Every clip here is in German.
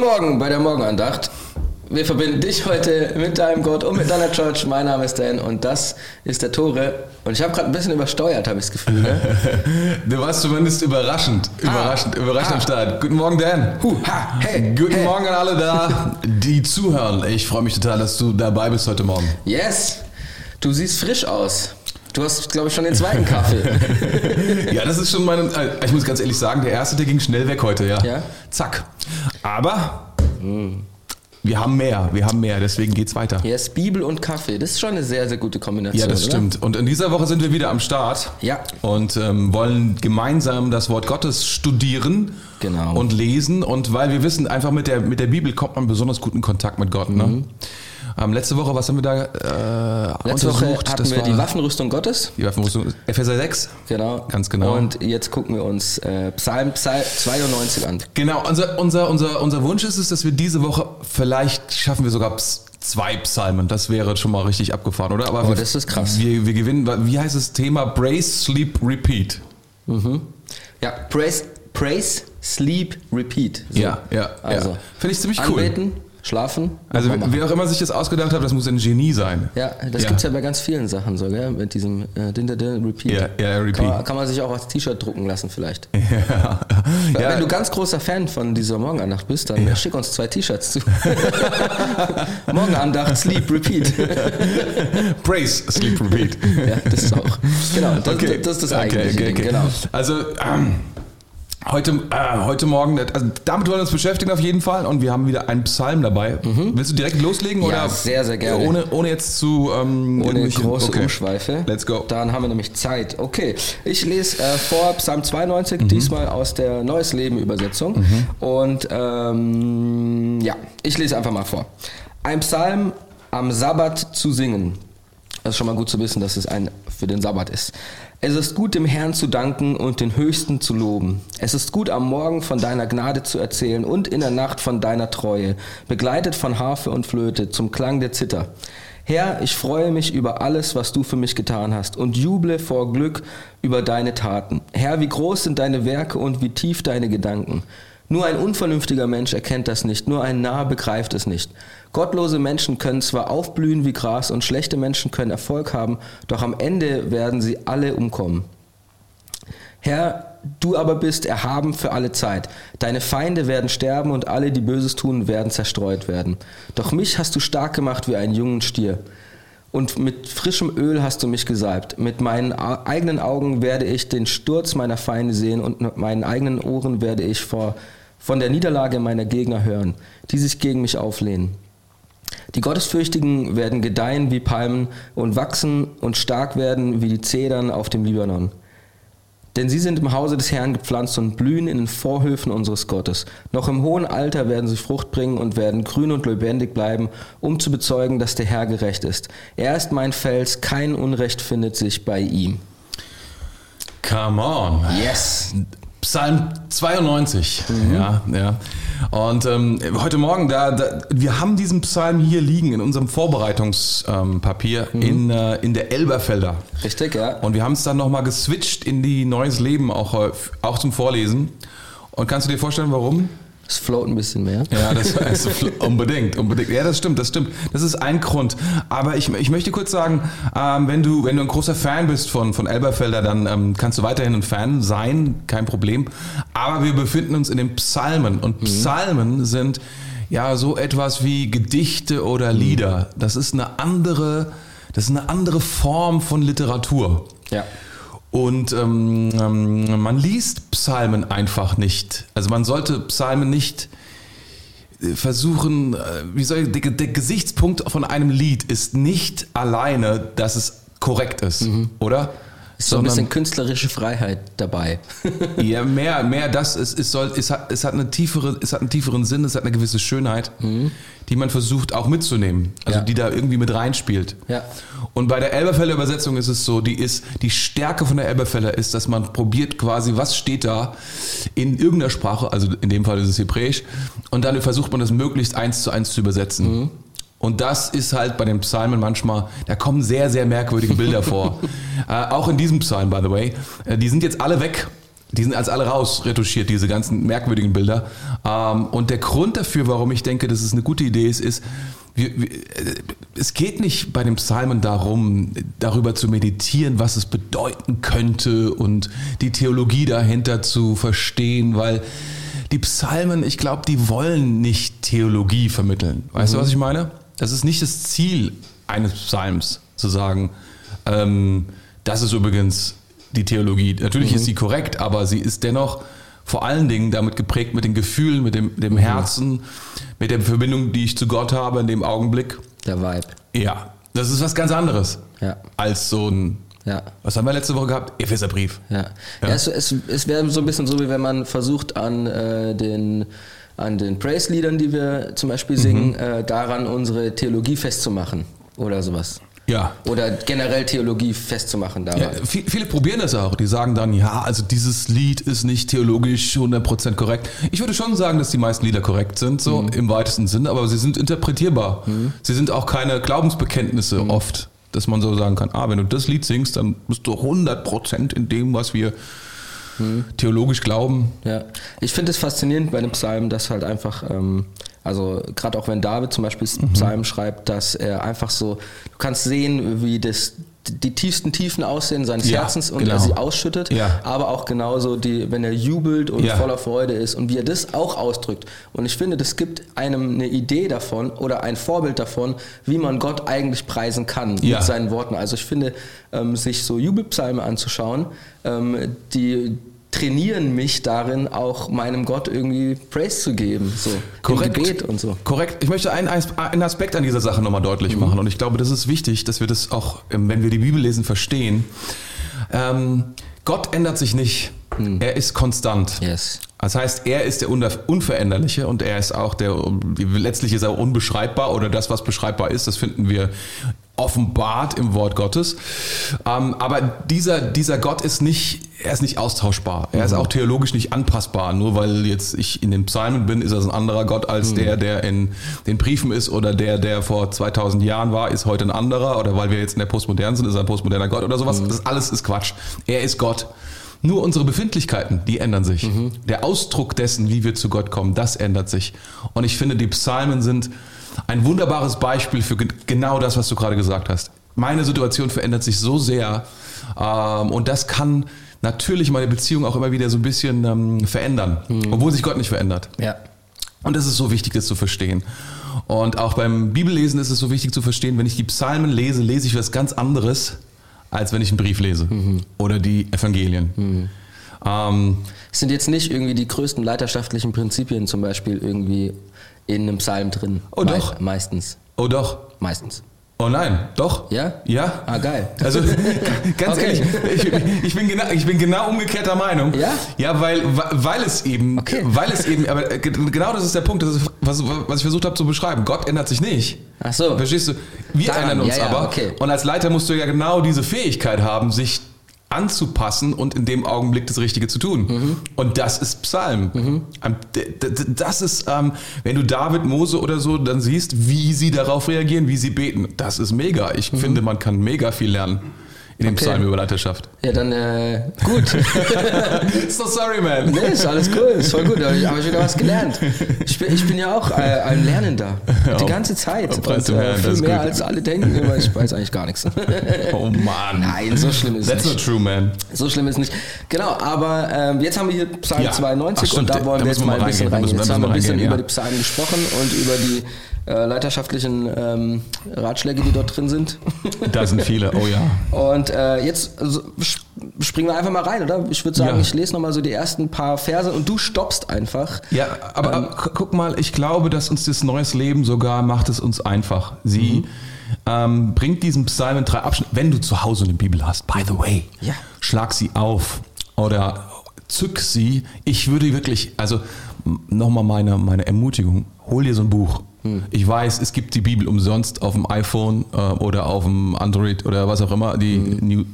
Guten Morgen bei der Morgenandacht. Wir verbinden dich heute mit deinem Gott und mit deiner Church. Mein Name ist Dan und das ist der Tore. Und ich habe gerade ein bisschen übersteuert, habe ich das Gefühl. Ne? du warst zumindest überraschend, überraschend, ah, überraschend ah. am Start. Guten Morgen, Dan. Huh, ha, hey, Guten hey. Morgen an alle da, die zuhören. Ich freue mich total, dass du dabei bist heute Morgen. Yes, du siehst frisch aus. Du hast, glaube ich, schon den zweiten Kaffee. ja, das ist schon meine. Äh, ich muss ganz ehrlich sagen, der erste, der ging schnell weg heute, ja. ja? Zack. Aber. Mm. Wir haben mehr, wir haben mehr, deswegen geht's weiter. Yes, Bibel und Kaffee, das ist schon eine sehr, sehr gute Kombination. Ja, das oder? stimmt. Und in dieser Woche sind wir wieder am Start. Ja. Und ähm, wollen gemeinsam das Wort Gottes studieren genau. und lesen. Und weil wir wissen, einfach mit der, mit der Bibel kommt man besonders gut in Kontakt mit Gott. Ne? Mhm. Ähm, letzte Woche, was haben wir da äh, Letzte untersucht? Woche hatten wir die Waffenrüstung Gottes. Die Waffenrüstung, Epheser 6. Genau. Ganz genau. Und jetzt gucken wir uns äh, Psalm, Psalm 92 an. Genau, unser, unser, unser, unser Wunsch ist es, dass wir diese Woche, vielleicht schaffen wir sogar zwei Psalmen. Das wäre schon mal richtig abgefahren, oder? Aber oh, wir, das ist krass. Wir, wir gewinnen, wie heißt das Thema? Brace, Sleep, Repeat. Mhm. Ja, Praise, Praise, Sleep, Repeat. So. Ja, ja. Also, ja. finde ich ziemlich cool. Schlafen. Also wer auch immer sich das ausgedacht hat, das muss ein Genie sein. Ja, das ja. gibt es ja bei ganz vielen Sachen so, gell? mit diesem äh, Din, Din, Repeat. Ja, ja, Repeat. Kann man, kann man sich auch als T-Shirt drucken lassen vielleicht. Ja. Wenn ja. du ganz großer Fan von dieser Morgenandacht bist, dann ja. schick uns zwei T-Shirts zu. Morgenandacht, Sleep, Repeat. Praise, Sleep, Repeat. ja, das ist auch. Genau, das, okay. das ist das eigentliche okay, okay, Ding, genau. Also, ähm, Heute, äh, heute Morgen, also damit wollen wir uns beschäftigen auf jeden Fall und wir haben wieder einen Psalm dabei. Mhm. Willst du direkt loslegen? Ja, sehr, sehr gerne. Ohne, ohne jetzt zu... Ähm, ohne große okay. Umschweife. Let's go. Dann haben wir nämlich Zeit. Okay, ich lese äh, vor Psalm 92, mhm. diesmal aus der Neues Leben Übersetzung. Mhm. Und ähm, ja, ich lese einfach mal vor. Ein Psalm am Sabbat zu singen. Das ist schon mal gut zu wissen, dass es ein für den Sabbat ist. Es ist gut, dem Herrn zu danken und den Höchsten zu loben. Es ist gut, am Morgen von deiner Gnade zu erzählen und in der Nacht von deiner Treue, begleitet von Harfe und Flöte, zum Klang der Zither. Herr, ich freue mich über alles, was du für mich getan hast und juble vor Glück über deine Taten. Herr, wie groß sind deine Werke und wie tief deine Gedanken. Nur ein unvernünftiger Mensch erkennt das nicht, nur ein Narr begreift es nicht. Gottlose Menschen können zwar aufblühen wie Gras und schlechte Menschen können Erfolg haben, doch am Ende werden sie alle umkommen. Herr, du aber bist erhaben für alle Zeit. Deine Feinde werden sterben und alle, die Böses tun, werden zerstreut werden. Doch mich hast du stark gemacht wie einen jungen Stier. Und mit frischem Öl hast du mich gesalbt. Mit meinen eigenen Augen werde ich den Sturz meiner Feinde sehen und mit meinen eigenen Ohren werde ich vor von der Niederlage meiner Gegner hören, die sich gegen mich auflehnen. Die Gottesfürchtigen werden gedeihen wie Palmen und wachsen und stark werden wie die Zedern auf dem Libanon. Denn sie sind im Hause des Herrn gepflanzt und blühen in den Vorhöfen unseres Gottes. Noch im hohen Alter werden sie Frucht bringen und werden grün und lebendig bleiben, um zu bezeugen, dass der Herr gerecht ist. Er ist mein Fels, kein Unrecht findet sich bei ihm. Come on. Yes. Psalm 92. Mhm. Ja, ja. Und ähm, heute Morgen, da, da, wir haben diesen Psalm hier liegen in unserem Vorbereitungspapier ähm, mhm. in, äh, in der Elberfelder. Richtig, ja. Und wir haben es dann nochmal geswitcht in die Neues Leben, auch, äh, auch zum Vorlesen. Und kannst du dir vorstellen, warum? Es float ein bisschen mehr. Ja, das also, unbedingt, unbedingt. Ja, das stimmt, das stimmt. Das ist ein Grund. Aber ich, ich möchte kurz sagen, ähm, wenn, du, wenn du ein großer Fan bist von, von Elberfelder, dann ähm, kannst du weiterhin ein Fan sein, kein Problem. Aber wir befinden uns in den Psalmen und mhm. Psalmen sind ja so etwas wie Gedichte oder Lieder. Das ist eine andere, das ist eine andere Form von Literatur. Ja. Und ähm, ähm, man liest Psalmen einfach nicht. Also man sollte Psalmen nicht äh, versuchen, äh, wie soll ich, der, der Gesichtspunkt von einem Lied ist nicht alleine, dass es korrekt ist, mhm. oder? Ist so ein bisschen künstlerische Freiheit dabei. ja, mehr, mehr das, es, es, soll, es, hat, es, hat eine tiefere, es hat einen tieferen Sinn, es hat eine gewisse Schönheit, mhm. die man versucht auch mitzunehmen, also ja. die da irgendwie mit reinspielt. Ja. Und bei der Elberfeller Übersetzung ist es so, die ist, die Stärke von der Elberfeller ist, dass man probiert quasi, was steht da in irgendeiner Sprache, also in dem Fall ist es Hebräisch, und dann versucht man das möglichst eins zu eins zu übersetzen. Mhm. Und das ist halt bei den Psalmen manchmal, da kommen sehr, sehr merkwürdige Bilder vor. äh, auch in diesem Psalm, by the way. Äh, die sind jetzt alle weg. die sind als alle raus retuschiert, diese ganzen merkwürdigen Bilder. Ähm, und der Grund dafür, warum ich denke, dass es eine gute Idee ist, ist, wir, wir, äh, es geht nicht bei dem Psalmen darum, darüber zu meditieren, was es bedeuten könnte und die Theologie dahinter zu verstehen, weil die Psalmen, ich glaube, die wollen nicht Theologie vermitteln. Weißt mhm. du, was ich meine? Das ist nicht das Ziel eines Psalms, zu sagen, ähm, das ist übrigens die Theologie. Natürlich mhm. ist sie korrekt, aber sie ist dennoch vor allen Dingen damit geprägt mit den Gefühlen, mit dem, dem mhm. Herzen, mit der Verbindung, die ich zu Gott habe in dem Augenblick. Der Vibe. Ja, das ist was ganz anderes ja. als so ein ja. Was haben wir letzte Woche gehabt? Epheserbrief. Ja. ja. ja es, es, es wäre so ein bisschen so, wie wenn man versucht, an äh, den an den Praise-Liedern, die wir zum Beispiel singen, mhm. äh, daran unsere Theologie festzumachen oder sowas. Ja. Oder generell Theologie festzumachen daran. Ja, viele probieren das auch. Die sagen dann, ja, also dieses Lied ist nicht theologisch 100% korrekt. Ich würde schon sagen, dass die meisten Lieder korrekt sind, so mhm. im weitesten Sinne, aber sie sind interpretierbar. Mhm. Sie sind auch keine Glaubensbekenntnisse mhm. oft, dass man so sagen kann, ah, wenn du das Lied singst, dann bist du 100% in dem, was wir mhm. theologisch glauben. Ja, ich finde es faszinierend bei dem Psalm, dass halt einfach... Ähm, also gerade auch wenn David zum Beispiel mhm. Psalm schreibt, dass er einfach so, du kannst sehen, wie das die tiefsten Tiefen aussehen seines ja, Herzens und genau. er sie ausschüttet, ja. aber auch genauso die, wenn er jubelt und ja. voller Freude ist und wie er das auch ausdrückt. Und ich finde, das gibt einem eine Idee davon oder ein Vorbild davon, wie man Gott eigentlich preisen kann mit seinen Worten. Also ich finde, ähm, sich so Jubelpsalme anzuschauen, ähm, die trainieren mich darin, auch meinem Gott irgendwie Praise zu geben, so Korrekt. im Gebet und so. Korrekt. Ich möchte einen, einen Aspekt an dieser Sache nochmal deutlich mhm. machen und ich glaube, das ist wichtig, dass wir das auch, ähm, wenn wir die Bibel lesen, verstehen. Ähm, Gott ändert sich nicht. Mhm. Er ist konstant. Yes. Das heißt, er ist der Unveränderliche und er ist auch der, letztlich ist er unbeschreibbar oder das, was beschreibbar ist, das finden wir offenbart im Wort Gottes. Ähm, aber dieser, dieser Gott ist nicht, er ist nicht austauschbar. Er ist mhm. auch theologisch nicht anpassbar. Nur weil jetzt ich in den Psalmen bin, ist er ein anderer Gott als mhm. der, der in den Briefen ist oder der, der vor 2000 Jahren war, ist heute ein anderer. Oder weil wir jetzt in der Postmodern sind, ist er ein postmoderner Gott oder sowas. Mhm. Das alles ist Quatsch. Er ist Gott. Nur unsere Befindlichkeiten, die ändern sich. Mhm. Der Ausdruck dessen, wie wir zu Gott kommen, das ändert sich. Und ich finde, die Psalmen sind ein wunderbares Beispiel für genau das, was du gerade gesagt hast. Meine Situation verändert sich so sehr ähm, und das kann natürlich meine Beziehung auch immer wieder so ein bisschen ähm, verändern, mhm. obwohl sich Gott nicht verändert. Ja. Und es ist so wichtig, das zu verstehen. Und auch beim Bibellesen ist es so wichtig zu verstehen, wenn ich die Psalmen lese, lese ich was ganz anderes, als wenn ich einen Brief lese mhm. oder die Evangelien. Mhm. Ähm, sind jetzt nicht irgendwie die größten leiterschaftlichen Prinzipien zum Beispiel irgendwie in einem Psalm drin. Oh Me doch. Meistens. Oh doch. Meistens. Oh nein, doch. Ja? Ja. Ah, geil. Also ganz okay. ehrlich, ich, ich, bin genau, ich bin genau umgekehrter Meinung. Ja? Ja, weil, weil es eben, okay. weil es eben, aber genau das ist der Punkt, das ist, was, was ich versucht habe zu beschreiben. Gott ändert sich nicht. Ach so. Verstehst du? Wir Daran, ändern uns ja, ja, aber. Okay. Und als Leiter musst du ja genau diese Fähigkeit haben, sich anzupassen und in dem Augenblick das Richtige zu tun. Mhm. Und das ist Psalm. Mhm. Das ist, ähm, wenn du David, Mose oder so dann siehst, wie sie darauf reagieren, wie sie beten. Das ist mega. Ich mhm. finde, man kann mega viel lernen in dem okay. Psalm über Leiterschaft. Ja, dann äh, gut. so sorry, man. Nee, ist alles cool, ist voll gut. Da habe ich, wieder was gelernt. Ich bin, ich bin ja auch äh, ein Lernender. Die ganze Zeit. Oh, und, äh, viel mehr gut. als alle denken, aber ich weiß eigentlich gar nichts. oh Mann. Nein, so schlimm ist es nicht. That's not true, man. So schlimm ist es nicht. Genau, aber ähm, jetzt haben wir hier Psalm ja. 92 Ach, und da wollen wir jetzt mal ein bisschen reingehen. Jetzt haben wir ein bisschen über die Psalmen gesprochen und über die äh, leiterschaftlichen ähm, Ratschläge, die dort drin sind. Da sind viele, oh ja. Und äh, jetzt also, springen wir einfach mal rein, oder? Ich würde sagen, ja. ich lese nochmal so die ersten paar Verse und du stoppst einfach. Ja, aber, ähm, guck mal, ich glaube, dass uns das neues Leben sogar macht es uns einfach. Sie mhm. ähm, bringt diesen Psalm in drei Abschnitte. Wenn du zu Hause eine Bibel hast, by the way, ja. schlag sie auf oder zück sie. Ich würde wirklich, also nochmal meine, meine Ermutigung, hol dir so ein Buch hm. Ich weiß, es gibt die Bibel umsonst auf dem iPhone äh, oder auf dem Android oder was auch immer, die hm. New,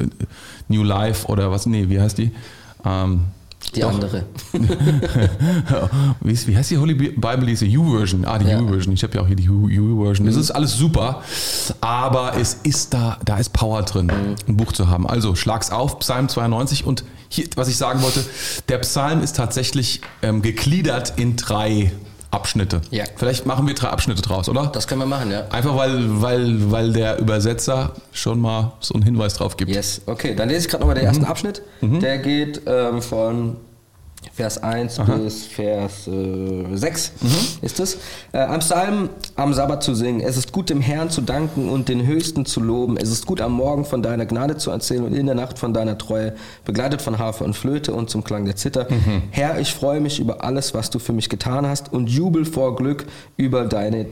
New Life oder was, nee, wie heißt die? Ähm, Die Doch. andere. wie, ist- wie heißt die Holy Bible, diese U-Version? Ah, die Ja. U-Version. Ich habe ja auch hier die U-Version. Das ist alles super, aber es ist da, da ist Power drin, ein Buch zu haben. Also schlag's auf, Psalm 92. Und hier, was ich sagen wollte, der Psalm ist tatsächlich ähm, gegliedert in drei Abschnitte. Ja. Vielleicht machen wir drei Abschnitte draus, oder? Das können wir machen, ja. Einfach weil, weil, weil der Übersetzer schon mal so einen Hinweis drauf gibt. Yes, okay. Dann lese ich gerade nochmal den ersten Abschnitt. Der geht ähm, von Vers 1 bis Vers äh, 6 ist es. Äh, am Psalm am Sabbat zu singen. Es ist gut, dem Herrn zu danken und den Höchsten zu loben. Es ist gut, am Morgen von deiner Gnade zu erzählen und in der Nacht von deiner Treue, begleitet von Harfe und Flöte und zum Klang der Zither. Herr, ich freue mich über alles, was du für mich getan hast und jubel vor Glück über deine,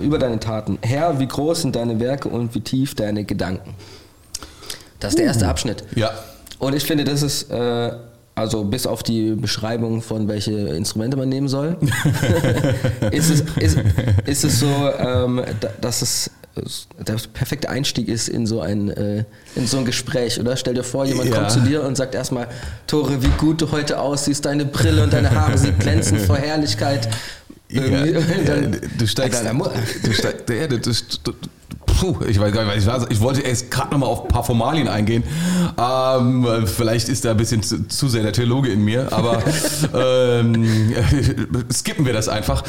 über deine Taten. Herr, wie groß sind deine Werke und wie tief deine Gedanken. Das ist der erste Abschnitt. Ja. Und ich finde, das ist, äh, also bis auf die Beschreibung von welche Instrumente man nehmen soll, ist, es, ist, ist es so, ähm, da- dass es der perfekte Einstieg ist in so ein, äh, in so ein Gespräch, oder? Stell dir vor, jemand Ja. kommt zu dir und sagt erstmal, Tore, wie gut du heute aussiehst, deine Brille und deine Haare, sie glänzen vor Herrlichkeit. Ja, dann- ja, du steigst. Du steigst ja, du, du, du, puh, ich weiß gar nicht, ich, weiß, ich wollte erst gerade nochmal auf ein paar Formalien eingehen. Ähm, vielleicht ist da ein bisschen zu, zu sehr der Theologe in mir, aber ähm, skippen wir das einfach.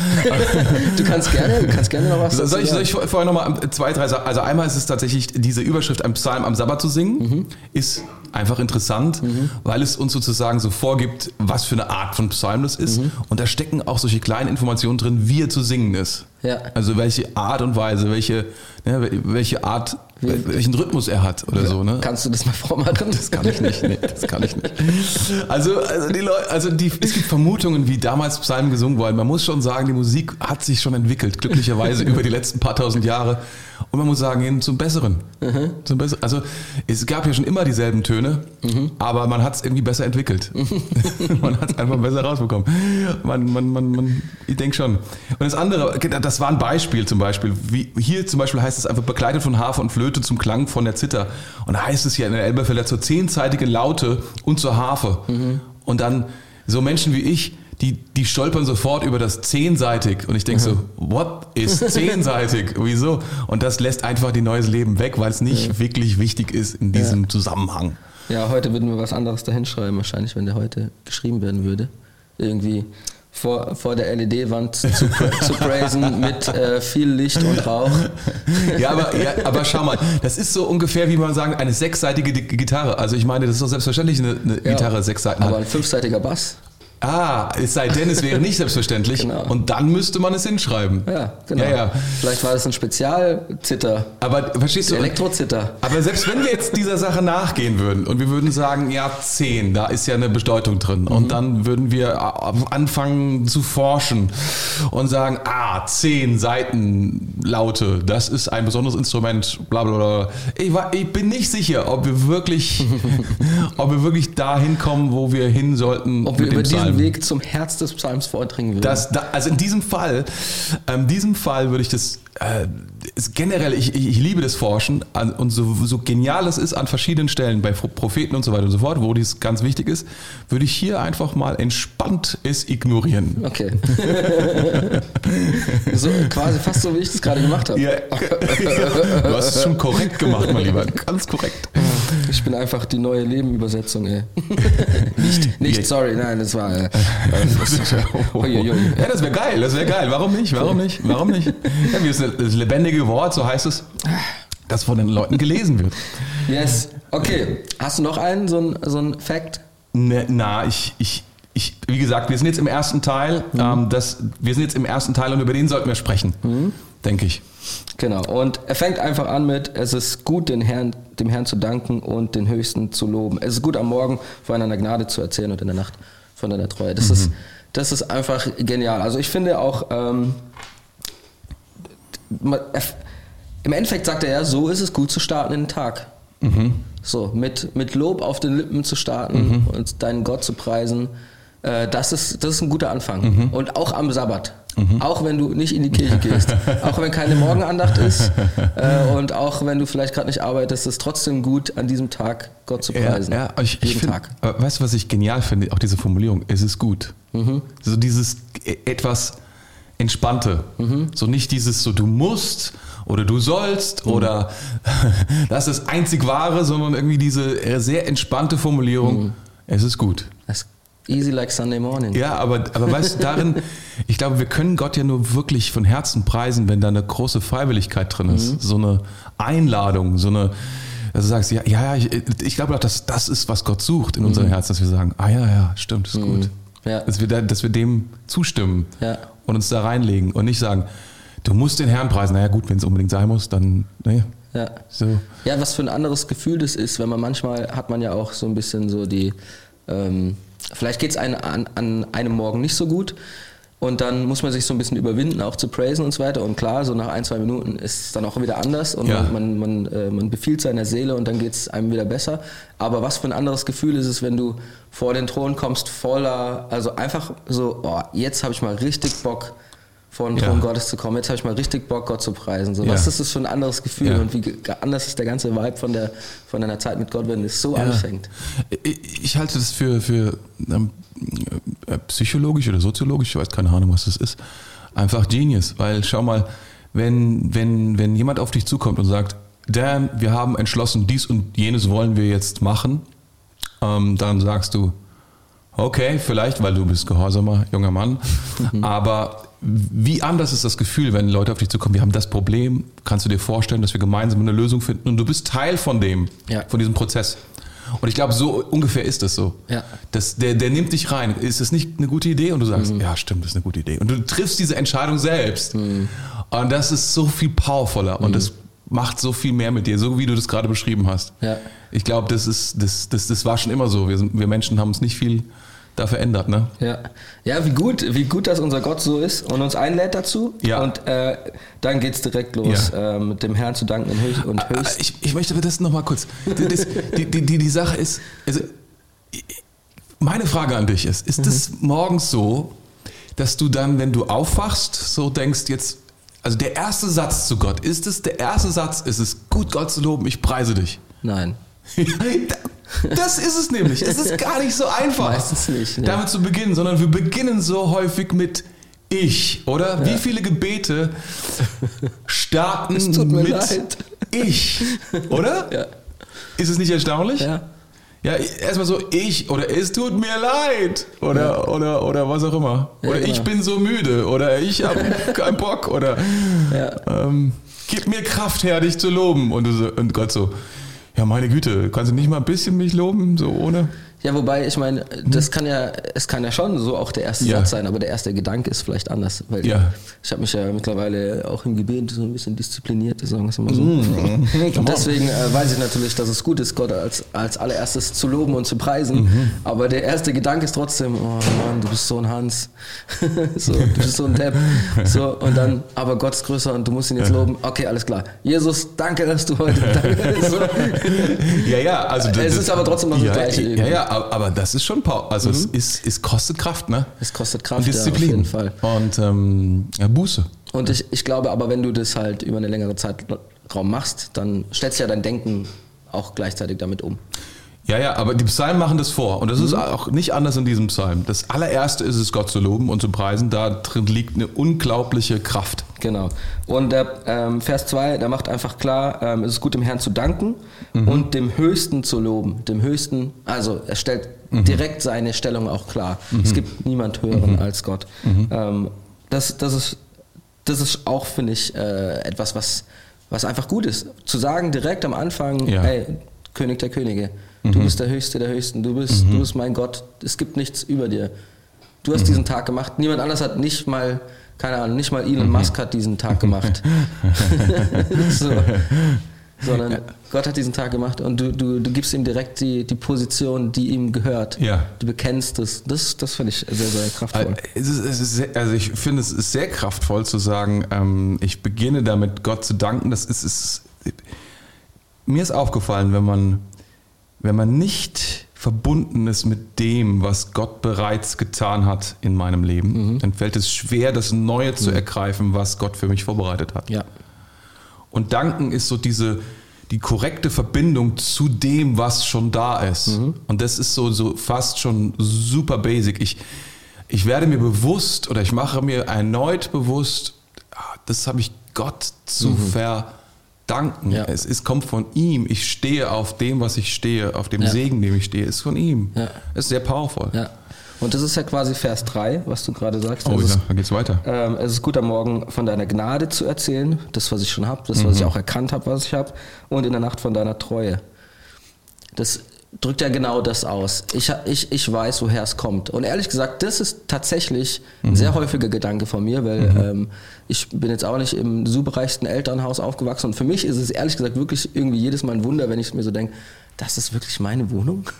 Du kannst gerne, du kannst gerne noch was Soll dazu ich, soll sagen. ich vorher nochmal zwei, drei Sachen? Also einmal ist es tatsächlich, diese Überschrift am Psalm am Sabbat zu singen, Mhm. ist einfach interessant, weil es uns sozusagen so vorgibt, was für eine Art von Psalm das ist. Mhm. Und da stecken auch solche kleinen Informationen drin, wie er zu singen ist. Ja. Also welche Art und Weise, welche, ne, welche Art, welchen Rhythmus er hat oder so. Ne? Kannst du das mal vormachen? Das kann ich nicht, nee, das kann ich nicht. Also, also, die Leute, also die, es gibt Vermutungen, wie damals Psalmen gesungen wurden. Man muss schon sagen, die Musik hat sich schon entwickelt, glücklicherweise über die letzten paar tausend Jahre. Und man muss sagen, hin zum Besseren. Zum Besseren. Also es gab ja schon immer dieselben Töne, aber man hat es irgendwie besser entwickelt. man hat es einfach besser rausbekommen. Man, man, man, man, ich denke schon. Und das andere, das war ein Beispiel zum Beispiel. Wie, hier zum Beispiel heißt es einfach begleitet von Harfe und Flöte zum Klang von der Zither. Und da heißt es ja in der Elberfelder zur zehnzeitigen Laute und zur Harfe. Und dann so Menschen wie ich, die, die stolpern sofort über das zehnseitig. Und ich denke so, what ist zehnseitig? Wieso? Und das lässt einfach die neues Leben weg, weil es nicht wirklich wichtig ist in diesem Zusammenhang. Ja, heute würden wir was anderes dahinschreiben, wahrscheinlich, wenn der heute geschrieben werden würde. Irgendwie vor, vor der LED-Wand zu, zu praisen mit äh, viel Licht und Rauch. Ja aber, ja, aber schau mal, das ist so ungefähr, wie man sagen, eine sechsseitige Gitarre. Also ich meine, das ist doch selbstverständlich eine, eine Ja. Gitarre sechs Seiten Aber hat. ein fünfseitiger Bass. Ah, es sei denn, es wäre nicht selbstverständlich. Genau. Und dann müsste man es hinschreiben. Ja, genau. Ja, ja. Vielleicht war das ein Spezialzitter. Aber verstehst du? Elektrozitter. Aber selbst wenn wir jetzt dieser Sache nachgehen würden und wir würden sagen, ja, 10, da ist ja eine Bedeutung drin. Mhm. Und dann würden wir anfangen zu forschen und sagen, ah, 10 Seitenlaute, das ist ein besonderes Instrument, bla bla bla. Ich, war, ich bin nicht sicher, ob wir wirklich, ob wir wirklich dahin kommen, wo wir hin sollten. Ob wir über diesen Psalm. Weg zum Herz des Psalms vordringen würden. Das, da, also in diesem Fall, ähm, diesem Fall würde ich das äh, generell, ich, ich, liebe das Forschen an, und so, so genial es ist an verschiedenen Stellen bei Pro- Propheten und so weiter und so fort, wo dies ganz wichtig ist, würde ich hier einfach mal entspannt es ignorieren. Okay. so, quasi fast so, wie ich das gerade gemacht habe. Ja, du hast es schon korrekt gemacht, mein Lieber, ganz korrekt. Ich bin einfach die neue Lebenübersetzung, ey. nicht, nicht, sorry, nein, das war. Äh, Uiuiui. Ja, das wäre geil, das wäre geil. Warum nicht? Warum nicht? Warum nicht? Ja, wie ist das lebendige Wort, so heißt es, das von den Leuten gelesen wird. yes. Okay. Hast du noch einen, so ein, so ein Fact? Ne, na, ich, ich, ich, wie gesagt, wir sind jetzt im ersten Teil. Ähm, das, wir sind jetzt im ersten Teil und über den sollten wir sprechen, denke ich. Genau. Und er fängt einfach an mit: Es ist gut, den Herrn, dem Herrn zu danken und den Höchsten zu loben. Es ist gut, am Morgen von deiner Gnade zu erzählen und in der Nacht von deiner Treue. Das, ist, das ist einfach genial. Also, ich finde auch. Ähm, Im Endeffekt sagt er ja, so ist es gut zu starten in den Tag. So, mit, mit Lob auf den Lippen zu starten und deinen Gott zu preisen, äh, das, ist, das ist ein guter Anfang. Und auch am Sabbat. Auch wenn du nicht in die Kirche gehst, auch wenn keine Morgenandacht ist äh, und auch wenn du vielleicht gerade nicht arbeitest, ist es trotzdem gut, an diesem Tag Gott zu preisen. Ja, ja ich, ich find, äh, Weißt du, was ich genial finde? Auch diese Formulierung, es ist gut. Mhm. So dieses e, etwas Entspannte. Mhm. So nicht dieses so, du musst oder du sollst mhm. oder das ist das einzig Wahre, sondern irgendwie diese sehr entspannte Formulierung, mhm. es ist gut. Easy like Sunday morning. Ja, aber, aber weißt du, darin, ich glaube, wir können Gott ja nur wirklich von Herzen preisen, wenn da eine große Freiwilligkeit drin ist. Mhm. So eine Einladung, so eine, dass du sagst, ja, ja, ich, ich glaube auch, dass das ist, was Gott sucht in mhm. unserem Herzen, dass wir sagen, ah ja, ja, stimmt, ist mhm. gut. Ja. Dass, wir da, dass wir dem zustimmen ja. und uns da reinlegen und nicht sagen, du musst den Herrn preisen. Naja, gut, wenn es unbedingt sein muss, dann, ne. Ja. So. ja, was für ein anderes Gefühl das ist, wenn man manchmal hat man ja auch so ein bisschen so die, ähm, Vielleicht geht es an, an einem Morgen nicht so gut. Und dann muss man sich so ein bisschen überwinden, auch zu praisen und so weiter. Und klar, so nach ein, zwei Minuten ist es dann auch wieder anders und ja. man, man, äh, man befiehlt seiner Seele und dann geht es einem wieder besser. Aber was für ein anderes Gefühl ist es, wenn du vor den Thron kommst, voller, also einfach so, oh, jetzt habe ich mal richtig Bock, vor den Thron ja. Gottes zu kommen. Jetzt habe ich mal richtig Bock, Gott zu preisen. So, ja. Was ist das für ein anderes Gefühl ja. und wie anders ist der ganze Vibe von, der, von deiner Zeit mit Gott, wenn es so anfängt? Ich, halte das für, für ähm, äh, psychologisch oder soziologisch, ich weiß keine Ahnung, was das ist, einfach Genius. Weil schau mal, wenn, wenn, wenn jemand auf dich zukommt und sagt, Dan, wir haben entschlossen, dies und jenes wollen wir jetzt machen, ähm, dann sagst du, okay, vielleicht, weil du bist gehorsamer junger Mann, mhm. aber wie anders ist das Gefühl, wenn Leute auf dich zukommen, wir haben das Problem, kannst du dir vorstellen, dass wir gemeinsam eine Lösung finden und du bist Teil von dem, ja. von diesem Prozess. Und ich glaube, so ungefähr ist das so. Ja. Das, der, der nimmt dich rein. Ist das nicht eine gute Idee? Und du sagst, mhm. ja, stimmt, das ist eine gute Idee. Und du triffst diese Entscheidung selbst. Mhm. Und das ist so viel powervoller mhm. und das macht so viel mehr mit dir, so wie du das gerade beschrieben hast. Ja. Ich glaube, das das, das, das war schon immer so. Wir, sind, wir Menschen haben uns nicht viel da verändert, ne? Ja. Ja, wie gut, wie gut, dass unser Gott so ist und uns einlädt dazu. Ja. Und äh, dann es direkt los, ja. äh, mit dem Herrn zu danken und höchst. Und ah, höchst. Ich, ich möchte aber das nochmal kurz. Das, die, die, die, die Sache ist, also, meine Frage an dich ist, ist mhm. es morgens so, dass du dann, wenn du aufwachst, so denkst, jetzt, also der erste Satz zu Gott, ist es der erste Satz, ist es gut, Gott zu loben, ich preise dich? Nein. Das ist es nämlich. Es ist gar nicht so einfach, Meistens nicht, ne? damit zu beginnen, sondern wir beginnen so häufig mit ich, oder? Ja. Wie viele Gebete starten mit leid. ich, oder? Ja. Ist es nicht erstaunlich? Ja. Ja, erstmal so ich oder es tut mir leid oder ja. oder oder was auch immer. Oder ja, ich bin so müde oder ich habe keinen Bock oder ja. ähm, gib mir Kraft her, dich zu loben. Und, und Gott so, ja, meine Güte, kannst du nicht mal ein bisschen mich loben, so ohne? Ja, wobei, ich meine, das kann ja, es kann ja schon so auch der erste ja. Satz sein, aber der erste Gedanke ist vielleicht anders. Weil ja. ich habe mich ja mittlerweile auch im Gebet so ein bisschen diszipliniert, sagen wir es mal so. Mm. Und deswegen äh, weiß ich natürlich, dass es gut ist, Gott als, als allererstes zu loben und zu preisen. Mhm. Aber der erste Gedanke ist trotzdem, oh Mann, du bist so ein Hans. so, du bist so ein Depp. So, und dann, aber Gott ist größer und du musst ihn jetzt loben. Okay, alles klar. Jesus, danke, dass du heute. Danke, so. ja, ja, also. Es ist aber trotzdem noch das ja, Gleiche. Ja, ja, aber das ist schon Power. Also mhm. es, ist, es kostet Kraft, ne? Es kostet Kraft, und Disziplin. Ja, auf jeden Fall. Und ähm, ja, Buße. Und ich, ich glaube aber, wenn du das halt über eine längere Zeitraum machst, dann stellst du ja dein Denken auch gleichzeitig damit um. Ja, ja, aber die Psalmen machen das vor. Und das mhm. ist auch nicht anders in diesem Psalm. Das allererste ist es, Gott zu loben und zu preisen. Da drin liegt eine unglaubliche Kraft. Genau. Und der ähm, Vers 2, der macht einfach klar, ähm, es ist gut, dem Herrn zu danken mhm. und dem Höchsten zu loben. Dem Höchsten, also er stellt mhm. direkt seine Stellung auch klar. Es mhm. gibt niemand höheren mhm. als Gott. Mhm. Ähm, das, das, ist, das ist auch, finde ich, äh, etwas, was, was einfach gut ist. Zu sagen direkt am Anfang, ja. hey, König der Könige. Du mhm. bist der Höchste der Höchsten. Du bist, mhm. du bist mein Gott. Es gibt nichts über dir. Du hast mhm. diesen Tag gemacht. Niemand anders hat nicht mal, keine Ahnung, nicht mal Elon mhm. Musk hat diesen Tag gemacht. so. Sondern ja. Gott hat diesen Tag gemacht und du, du, du gibst ihm direkt die, die Position, die ihm gehört. Ja. Du bekennst es. Das, das finde ich sehr, sehr kraftvoll. Also ich finde, es ist sehr kraftvoll zu sagen, ähm, ich beginne damit, Gott zu danken. Das ist, ist mir ist aufgefallen, wenn man wenn man nicht verbunden ist mit dem, was Gott bereits getan hat in meinem Leben, dann fällt es schwer, das Neue zu ergreifen, was Gott für mich vorbereitet hat. Ja. Und danken ist so diese die korrekte Verbindung zu dem, was schon da ist. Und das ist so, so fast schon super basic. Ich, ich werde mir bewusst oder ich mache mir erneut bewusst, ah, das habe ich Gott zu verdanken. Ja. Es ist, kommt von ihm. Ich stehe auf dem, was ich stehe, auf dem Ja. Segen, dem ich stehe, ist von ihm. Ja. Es ist sehr powerful. Ja. Und das ist ja quasi Vers 3, was du gerade sagst. Oh, Es ist ja, dann geht's weiter. Ähm, es ist gut am Morgen von deiner Gnade zu erzählen, das, was ich schon habe, das, was ich auch erkannt habe, was ich habe, und in der Nacht von deiner Treue. Das drückt ja genau das aus. Ich, ich, ich weiß, woher es kommt. Und ehrlich gesagt, das ist tatsächlich ein sehr häufiger Gedanke von mir, weil ähm, ich bin jetzt auch nicht im superreichsten Elternhaus aufgewachsen. Und für mich ist es ehrlich gesagt wirklich irgendwie jedes Mal ein Wunder, wenn ich mir so denke, das ist wirklich meine Wohnung?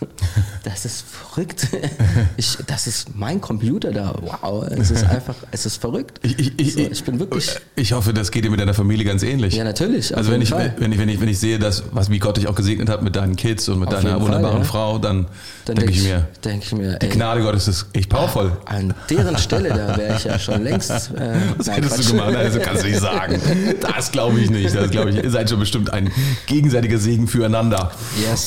Das ist verrückt. Ich, das ist mein Computer da. Wow, es ist einfach, es ist verrückt. Ich, ich, So, ich bin wirklich. Ich hoffe, das geht dir mit deiner Familie ganz ähnlich. Ja, natürlich, Also wenn ich, Fall. wenn ich, wenn ich, wenn ich sehe, dass, was, wie Gott dich auch gesegnet hat mit deinen Kids und mit Auf deiner jeden Fall, wunderbaren ja. Frau, dann, Dann denke ich mir, denke ich mir, die ey, Gnade Gottes ist echt powerful. an deren Stelle, da wäre ich ja schon längst. Äh, Was nein, hättest Quatsch. du gemacht? Also kannst du nicht sagen. Das glaube ich nicht. Das glaube ich. Ihr seid schon bestimmt ein gegenseitiger Segen füreinander. Yes.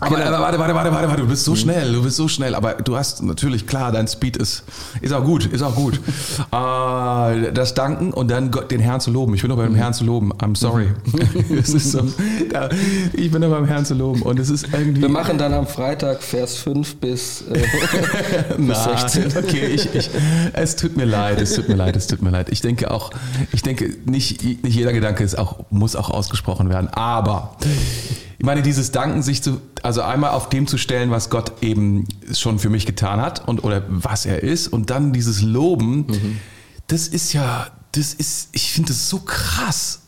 Aber, Genau. aber warte, warte, warte, warte, warte, du bist so schnell, du bist so schnell. Aber du hast natürlich, klar, dein Speed ist, ist auch gut, ist auch gut. äh, das Danken und dann Gott, den Herrn zu loben. Ich bin noch beim Herrn zu loben. I'm sorry. ist so, da, ich bin noch beim Herrn zu loben und es ist irgendwie... Wir machen dann am Freitag Vers 5 bis, äh, bis Na, 16. okay, ich, ich, es tut mir leid, es tut mir leid, es tut mir leid. Ich denke auch, ich denke, nicht, nicht jeder Gedanke ist auch, muss auch ausgesprochen werden. Aber ich meine, dieses Danken, sich zu, also einmal auf dem zu stellen, was Gott eben schon für mich getan hat und oder was er ist, und dann dieses Loben, das ist ja, das ist, ich finde das so krass.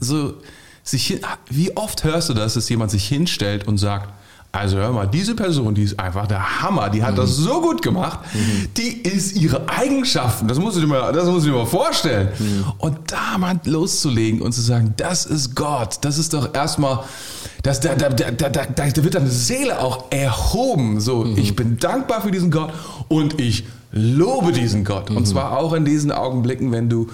So, sich wie oft hörst du das, dass jemand sich hinstellt und sagt, also hör mal, diese Person, die ist einfach der Hammer, die hat das so gut gemacht, die ist ihre Eigenschaften, das musst du dir mal, das musst du dir mal vorstellen. Und da mal loszulegen und zu sagen, das ist Gott, das ist doch erstmal, das, da, da, da, da, da, wird deine Seele auch erhoben. So, ich bin dankbar für diesen Gott und ich lobe diesen Gott. Und zwar auch in diesen Augenblicken, wenn du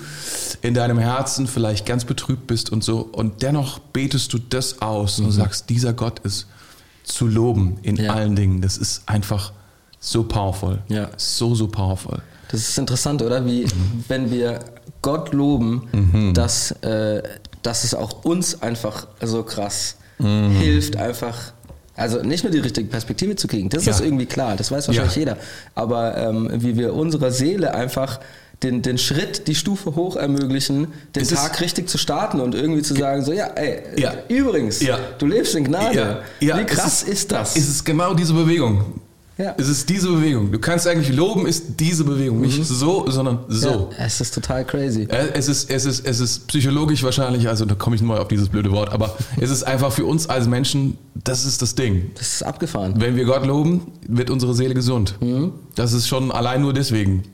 in deinem Herzen vielleicht ganz betrübt bist und so. Und dennoch betest du das aus und sagst, dieser Gott ist zu loben in Ja. allen Dingen. Das ist einfach so powerful. Ja. So, so powerful. Das ist interessant, oder? Wie, wenn wir Gott loben, Mhm. dass, äh, dass es auch uns einfach so krass Mhm. hilft, einfach. Also nicht nur die richtige Perspektive zu kriegen, das Ja. ist irgendwie klar, das weiß wahrscheinlich Ja. jeder. Aber ähm, wie wir unserer Seele einfach den, den Schritt, die Stufe hoch ermöglichen, den Es ist- Tag richtig zu starten und irgendwie zu sagen, so ja, ey, Ja. übrigens, Ja. du lebst in Gnade. Wie es krass ist- ist, das? Es ist genau diese Bewegung. Ja. Es ist diese Bewegung. Du kannst eigentlich loben, ist diese Bewegung. Nicht so, sondern so. Ja, es ist total crazy. Äh, Es ist, es, ist, es ist psychologisch wahrscheinlich, also da komme ich mal auf dieses blöde Wort, aber es ist einfach für uns als Menschen, das ist das Ding. Das ist abgefahren. Wenn wir Gott loben, wird unsere Seele gesund. Das ist schon allein nur deswegen.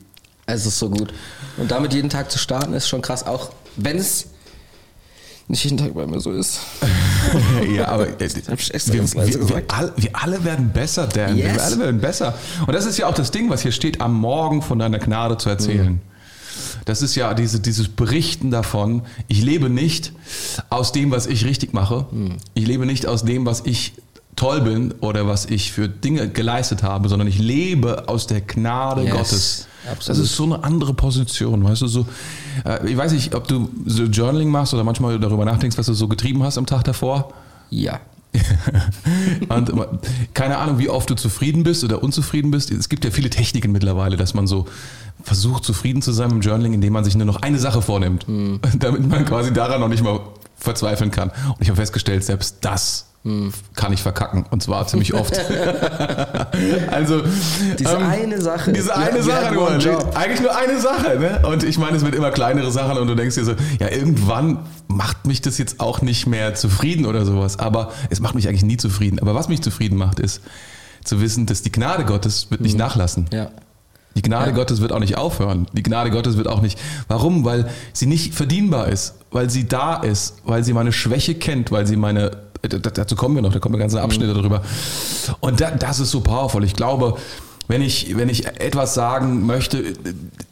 Es ist so gut. Und damit jeden Tag zu starten, ist schon krass. Auch wenn es nicht jeden Tag bei mir so ist. ja, aber wir, wir, wir, alle, wir alle werden besser, Dan. Wir Yes. alle werden besser. Und das ist ja auch das Ding, was hier steht, am Morgen von deiner Gnade zu erzählen. Das ist ja diese, dieses Berichten davon, ich lebe nicht aus dem, was ich richtig mache. Ich lebe nicht aus dem, was ich toll bin oder was ich für Dinge geleistet habe, sondern ich lebe aus der Gnade Yes, Gottes. Das absolut. ist so eine andere Position, weißt du, so, äh, ich weiß nicht, ob du so Journaling machst oder manchmal darüber nachdenkst, was du so getrieben hast am Tag davor. Ja. Und immer- keine Ahnung, wie oft du zufrieden bist oder unzufrieden bist. Es gibt ja viele Techniken mittlerweile, dass man so versucht, zufrieden zu sein im Journaling, indem man sich nur noch eine Sache vornimmt, damit man quasi daran noch nicht mal verzweifeln kann. Und ich habe festgestellt, selbst das kann ich verkacken und zwar ziemlich oft. also Diese eine Sache. Diese eine you Sache nur. Eigentlich nur eine Sache. Ne? Und ich meine, es wird immer kleinere Sachen und du denkst dir so, ja, irgendwann macht mich das jetzt auch nicht mehr zufrieden oder sowas. Aber es macht mich eigentlich nie zufrieden. Aber was mich zufrieden macht, ist zu wissen, dass die Gnade Gottes wird nicht nachlassen. Ja. Die Gnade Ja. Gottes wird auch nicht aufhören. Die Gnade Gottes wird auch nicht. Warum? Weil sie nicht verdienbar ist, weil sie da ist, weil sie meine Schwäche kennt, weil sie meine dazu kommen wir noch, da kommen ganze Abschnitte mhm. darüber. Und da, das ist so powerful. Ich glaube, wenn ich, wenn ich etwas sagen möchte,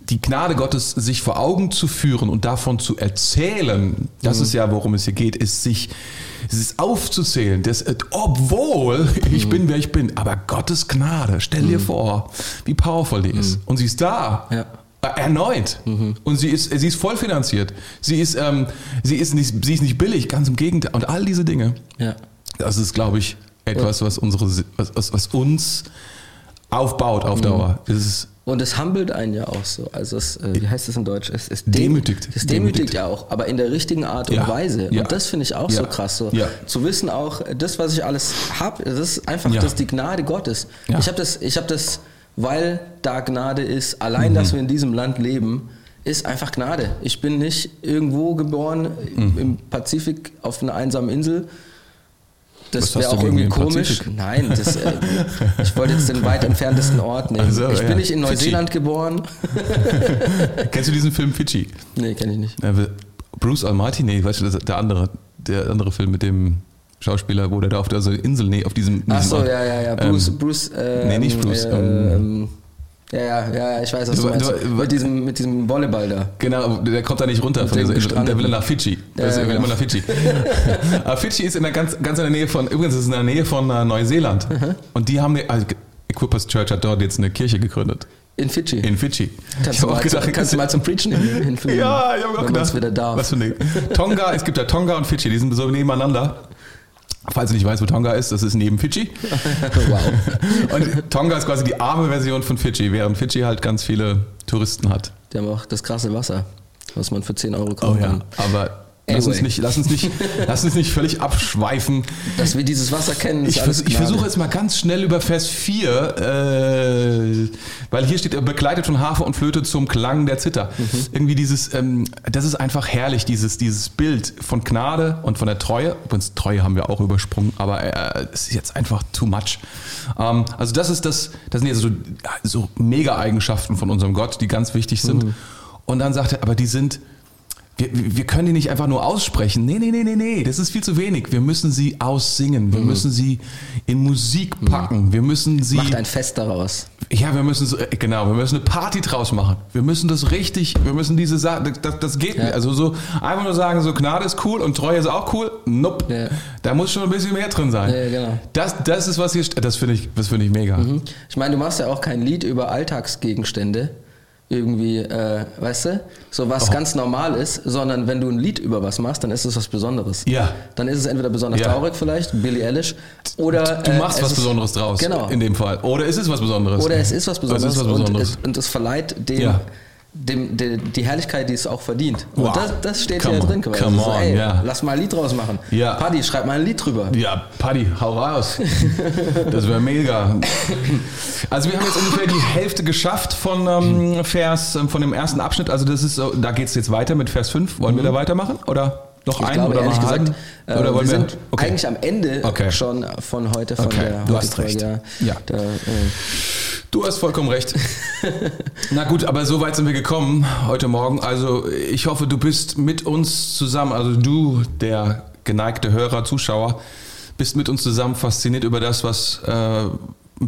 die Gnade Gottes sich vor Augen zu führen und davon zu erzählen, das mhm. ist ja, worum es hier geht, ist sich es ist aufzuzählen, dass, obwohl ich mhm. bin, wer ich bin, aber Gottes Gnade, stell dir mhm. vor, wie powerful die ist. Mhm. Und sie ist da. Ja. Äh, erneut. Mhm. Und sie ist, sie ist voll finanziert. Sie ist, ähm, sie, ist nicht, sie ist nicht billig, ganz im Gegenteil. Und all diese Dinge. Ja. Das ist, glaube ich, etwas, was, unsere, was, was uns aufbaut auf Dauer. Mhm. Es und es humbelt einen ja auch so. Also es, äh, wie heißt das in Deutsch? Es, es demütigt. Es demütigt, demütigt ja auch, aber in der richtigen Art und ja. Weise. Ja. Und das finde ich auch ja. so krass. So. Zu wissen auch, das, was ich alles habe, das ist einfach das die Gnade Gottes. Ich habe das, ich habe das, weil da Gnade ist, allein, mhm. dass wir in diesem Land leben, ist einfach Gnade. Ich bin nicht irgendwo geboren mhm. im Pazifik auf einer einsamen Insel das wäre auch irgendwie komisch. Nein, das, äh, ich wollte jetzt den weit entferntesten Ort nehmen. Also, ich bin ja. nicht in Neuseeland Fidschi. geboren. Kennst du diesen Film Fidschi? Nee, kenne ich nicht. Bruce Almighty, nee, weißt du, der andere, der andere Film mit dem Schauspieler, wo der da auf der Insel, nee, auf diesem. Ach so, ja, ja, ja. Bruce, ähm, Bruce. Äh, nee, nicht Bruce. Ähm, ähm, ja, ja, ja, ich weiß, was du, du meinst. Du, mit, diesem, mit diesem Volleyball da. Genau, der kommt da nicht runter von dieser Insel. Der will nach Fidschi. Ja, ja, genau. nach Fidschi. Aber Fidschi ist in der ganz, ganz in der Nähe von, übrigens ist es in der Nähe von uh, Neuseeland. Mhm. Und die haben, eine, also Equippers Church hat dort jetzt eine Kirche gegründet. In Fidschi? In Fidschi. Kannst, du mal, gedacht, zu, kannst du mal zum Preachen hinfliegen? Ja, ich habe auch gedacht. wieder darf. Was für eine, Tonga, es gibt ja Tonga und Fidschi, die sind so nebeneinander. Falls du nicht weißt, wo Tonga ist, das ist neben Fidschi. wow. Und Tonga ist quasi die arme Version von Fidschi, während Fidschi halt ganz viele Touristen hat. Die haben auch das krasse Wasser, was man für 10 Euro kaufen oh, ja. kann. Aber Anyway. Lass uns, nicht, lass, uns nicht, lass uns nicht völlig abschweifen. Dass wir dieses Wasser kennen. Ich, vers ich versuche jetzt mal ganz schnell über Vers 4, äh, weil hier steht, begleitet von Harfe und Flöte zum Klang der Zither. Mhm. Irgendwie dieses, ähm, das ist einfach herrlich, dieses, dieses Bild von Gnade und von der Treue. Übrigens, Treue haben wir auch übersprungen, aber äh, es ist jetzt einfach too much. Ähm, also das ist das, das sind jetzt so, so Mega-Eigenschaften von unserem Gott, die ganz wichtig sind. Mhm. Und dann sagt er, aber die sind wir, wir können die nicht einfach nur aussprechen. Nee, nee, nee, nee, nee, das ist viel zu wenig. Wir müssen sie aussingen. Wir mhm. müssen sie in Musik mhm. packen. Wir müssen sie. Macht ein Fest daraus. Ja, wir müssen so, äh, genau, wir müssen eine Party draus machen. Wir müssen das richtig, wir müssen diese Sache, das, das geht ja. nicht. Also so einfach nur sagen, so Gnade ist cool und Treue ist auch cool. Nope. Ja. Da muss schon ein bisschen mehr drin sein. Ja, genau. Das, das ist was hier, das finde ich, das finde ich mega. Mhm. Ich meine, du machst ja auch kein Lied über Alltagsgegenstände irgendwie, äh, weißt du, so was oh. ganz normal ist, sondern wenn du ein Lied über was machst, dann ist es was Besonderes. Ja. Dann ist es entweder besonders ja. traurig vielleicht, Billie Eilish, oder... Du machst äh, was Besonderes draus, genau. in dem Fall. Oder ist es was Besonderes. Oder es ist was Besonderes, ist was Besonderes. Und, es, und es verleiht dem... Ja dem, de, die Herrlichkeit, die es auch verdient. Und wow. das, das steht Come hier on. drin. Come also so, on, ey, yeah. Lass mal ein Lied draus machen. Ja. Paddy, schreib mal ein Lied drüber. Ja, Paddy, hau raus. das wäre mega. Also wir haben jetzt ungefähr die Hälfte geschafft von ähm, Vers, ähm, von dem ersten Abschnitt. Also das ist, da geht es jetzt weiter mit Vers 5. Wollen mhm. wir da weitermachen? Oder? Noch ich einen glaube, oder ehrlich gesagt, äh, oder wir, wir sind okay. eigentlich am Ende okay. schon von heute, von okay. der Du hast recht. Ja. Der, äh, Du hast vollkommen recht. Na gut, aber so weit sind wir gekommen heute Morgen. Also ich hoffe, du bist mit uns zusammen, also du, der geneigte Hörer, Zuschauer, bist mit uns zusammen fasziniert über das, was äh,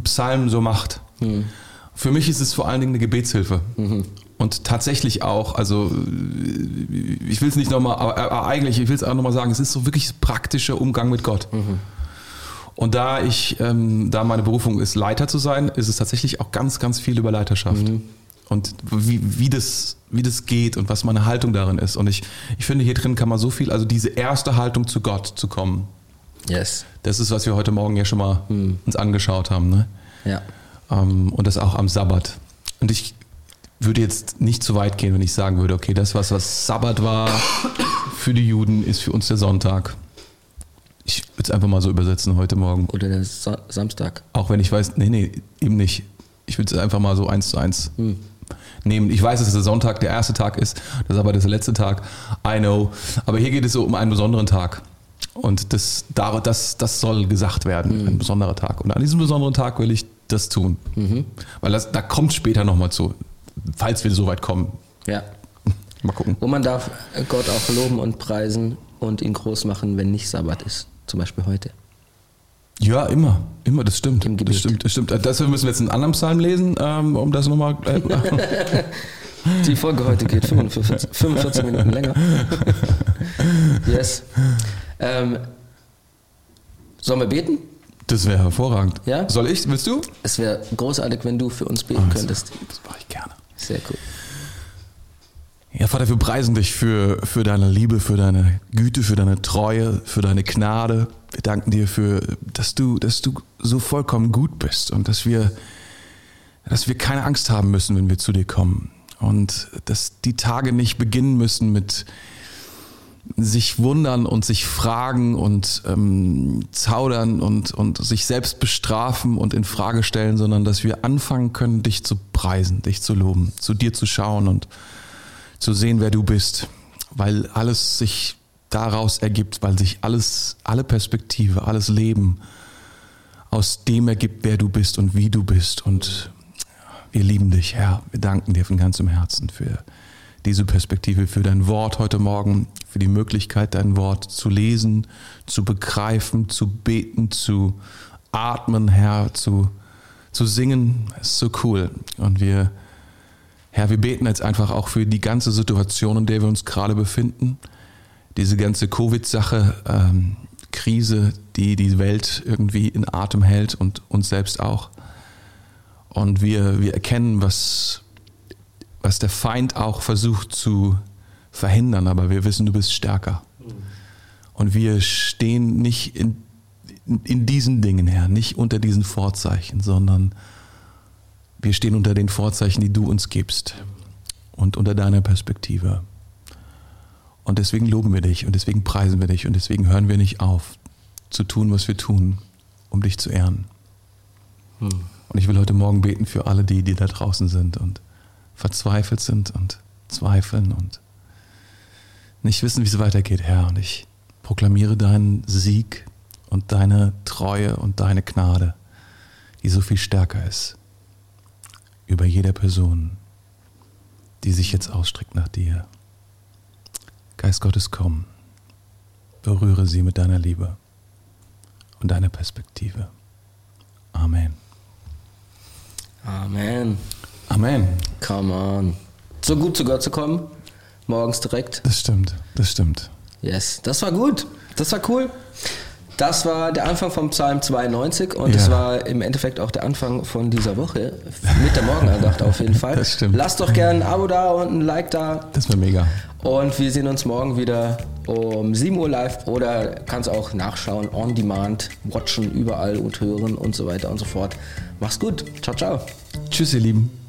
Psalm so macht. Mhm. Für mich ist es vor allen Dingen eine Gebetshilfe. Mhm. Und tatsächlich auch, also ich will es nicht nochmal, aber eigentlich, ich will es auch nochmal sagen, es ist so wirklich praktischer Umgang mit Gott. Mhm. Und da ich, ähm, da meine Berufung ist, Leiter zu sein, ist es tatsächlich auch ganz, ganz viel über Leiterschaft. Mhm. Und wie, wie, das, wie das geht und was meine Haltung darin ist. Und ich, ich finde, hier drin kann man so viel, also diese erste Haltung zu Gott zu kommen. Yes. Das ist, was wir heute Morgen ja schon mal mhm. uns angeschaut haben. Ne? Ja. Ähm, und das auch am Sabbat. Und ich würde jetzt nicht zu weit gehen, wenn ich sagen würde, okay, das, was, was Sabbat war für die Juden, ist für uns der Sonntag. Ich würde es einfach mal so übersetzen heute Morgen. Oder der Sa Samstag. Auch wenn ich weiß, nee, nee, eben nicht. Ich würde es einfach mal so eins zu eins hm. nehmen. Ich weiß, dass der Sonntag der erste Tag ist, das ist aber der letzte Tag. I know. Aber hier geht es so um einen besonderen Tag. Und das, das, das soll gesagt werden, mhm. ein besonderer Tag. Und an diesem besonderen Tag will ich das tun. Mhm. Weil das, da kommt später nochmal zu, falls wir so weit kommen. Ja. Mal gucken. Wo man darf Gott auch loben und preisen und ihn groß machen, wenn nicht Sabbat ist. Zum Beispiel heute. Ja, immer. Immer, das stimmt. Im Gebet. Das stimmt, das stimmt. Deshalb müssen wir jetzt einen anderen Psalm lesen, ähm, um das nochmal. Äh, Die Folge heute geht 45, 45 Minuten länger. yes. Ähm, sollen wir beten? das wäre hervorragend. Ja? Soll ich? Willst du? Es wäre großartig, wenn du für uns beten könntest. Das mache ich gerne. Sehr cool. Ja, Vater, wir preisen dich für, für deine Liebe, für deine Güte, für deine Treue, für deine Gnade. Wir danken dir für, dass du, dass du so vollkommen gut bist und dass wir, dass wir keine Angst haben müssen, wenn wir zu dir kommen. Und dass die Tage nicht beginnen müssen mit sich wundern und sich fragen und ähm, zaudern und, und sich selbst bestrafen und in Frage stellen, sondern dass wir anfangen können, dich zu preisen, dich zu loben, zu dir zu schauen und zu sehen, wer du bist, weil alles sich daraus ergibt, weil sich alles, alle Perspektive, alles Leben aus dem ergibt, wer du bist und wie du bist. Und wir lieben dich, Herr. Wir danken dir von ganzem Herzen für diese Perspektive, für dein Wort heute Morgen, für die Möglichkeit, dein Wort zu lesen, zu begreifen, zu beten, zu atmen, Herr, zu, zu singen. Es ist so cool. Und wir Herr, wir beten jetzt einfach auch für die ganze Situation, in der wir uns gerade befinden. Diese ganze Covid-Sache, ähm, Krise, die die Welt irgendwie in Atem hält und uns selbst auch. Und wir, wir erkennen, was, was der Feind auch versucht zu verhindern, aber wir wissen, du bist stärker. Und wir stehen nicht in, in, in diesen Dingen, Herr, nicht unter diesen Vorzeichen, sondern wir stehen unter den Vorzeichen, die du uns gibst und unter deiner Perspektive. Und deswegen loben wir dich und deswegen preisen wir dich und deswegen hören wir nicht auf zu tun, was wir tun, um dich zu ehren. Hm. Und ich will heute Morgen beten für alle die, die da draußen sind und verzweifelt sind und zweifeln und nicht wissen, wie es weitergeht, Herr. Und ich proklamiere deinen Sieg und deine Treue und deine Gnade, die so viel stärker ist über jeder Person, die sich jetzt ausstreckt nach dir. Geist Gottes, komm, berühre sie mit deiner Liebe und deiner Perspektive. Amen. Amen. Amen. Come on. So gut zu Gott zu kommen. Morgens direkt. Das stimmt, das stimmt. Yes. Das war gut. Das war cool. Das war der Anfang vom Psalm 92 und Ja. das war im Endeffekt auch der Anfang von dieser Woche mit der Morgenandacht auf jeden Fall. Das stimmt. Lasst doch gerne ein Abo da und ein Like da Das wäre mega. und wir sehen uns morgen wieder um 7 Uhr live oder kannst auch nachschauen, on demand, watchen überall und hören und so weiter und so fort. Mach's gut. Ciao, ciao. Tschüss, ihr Lieben.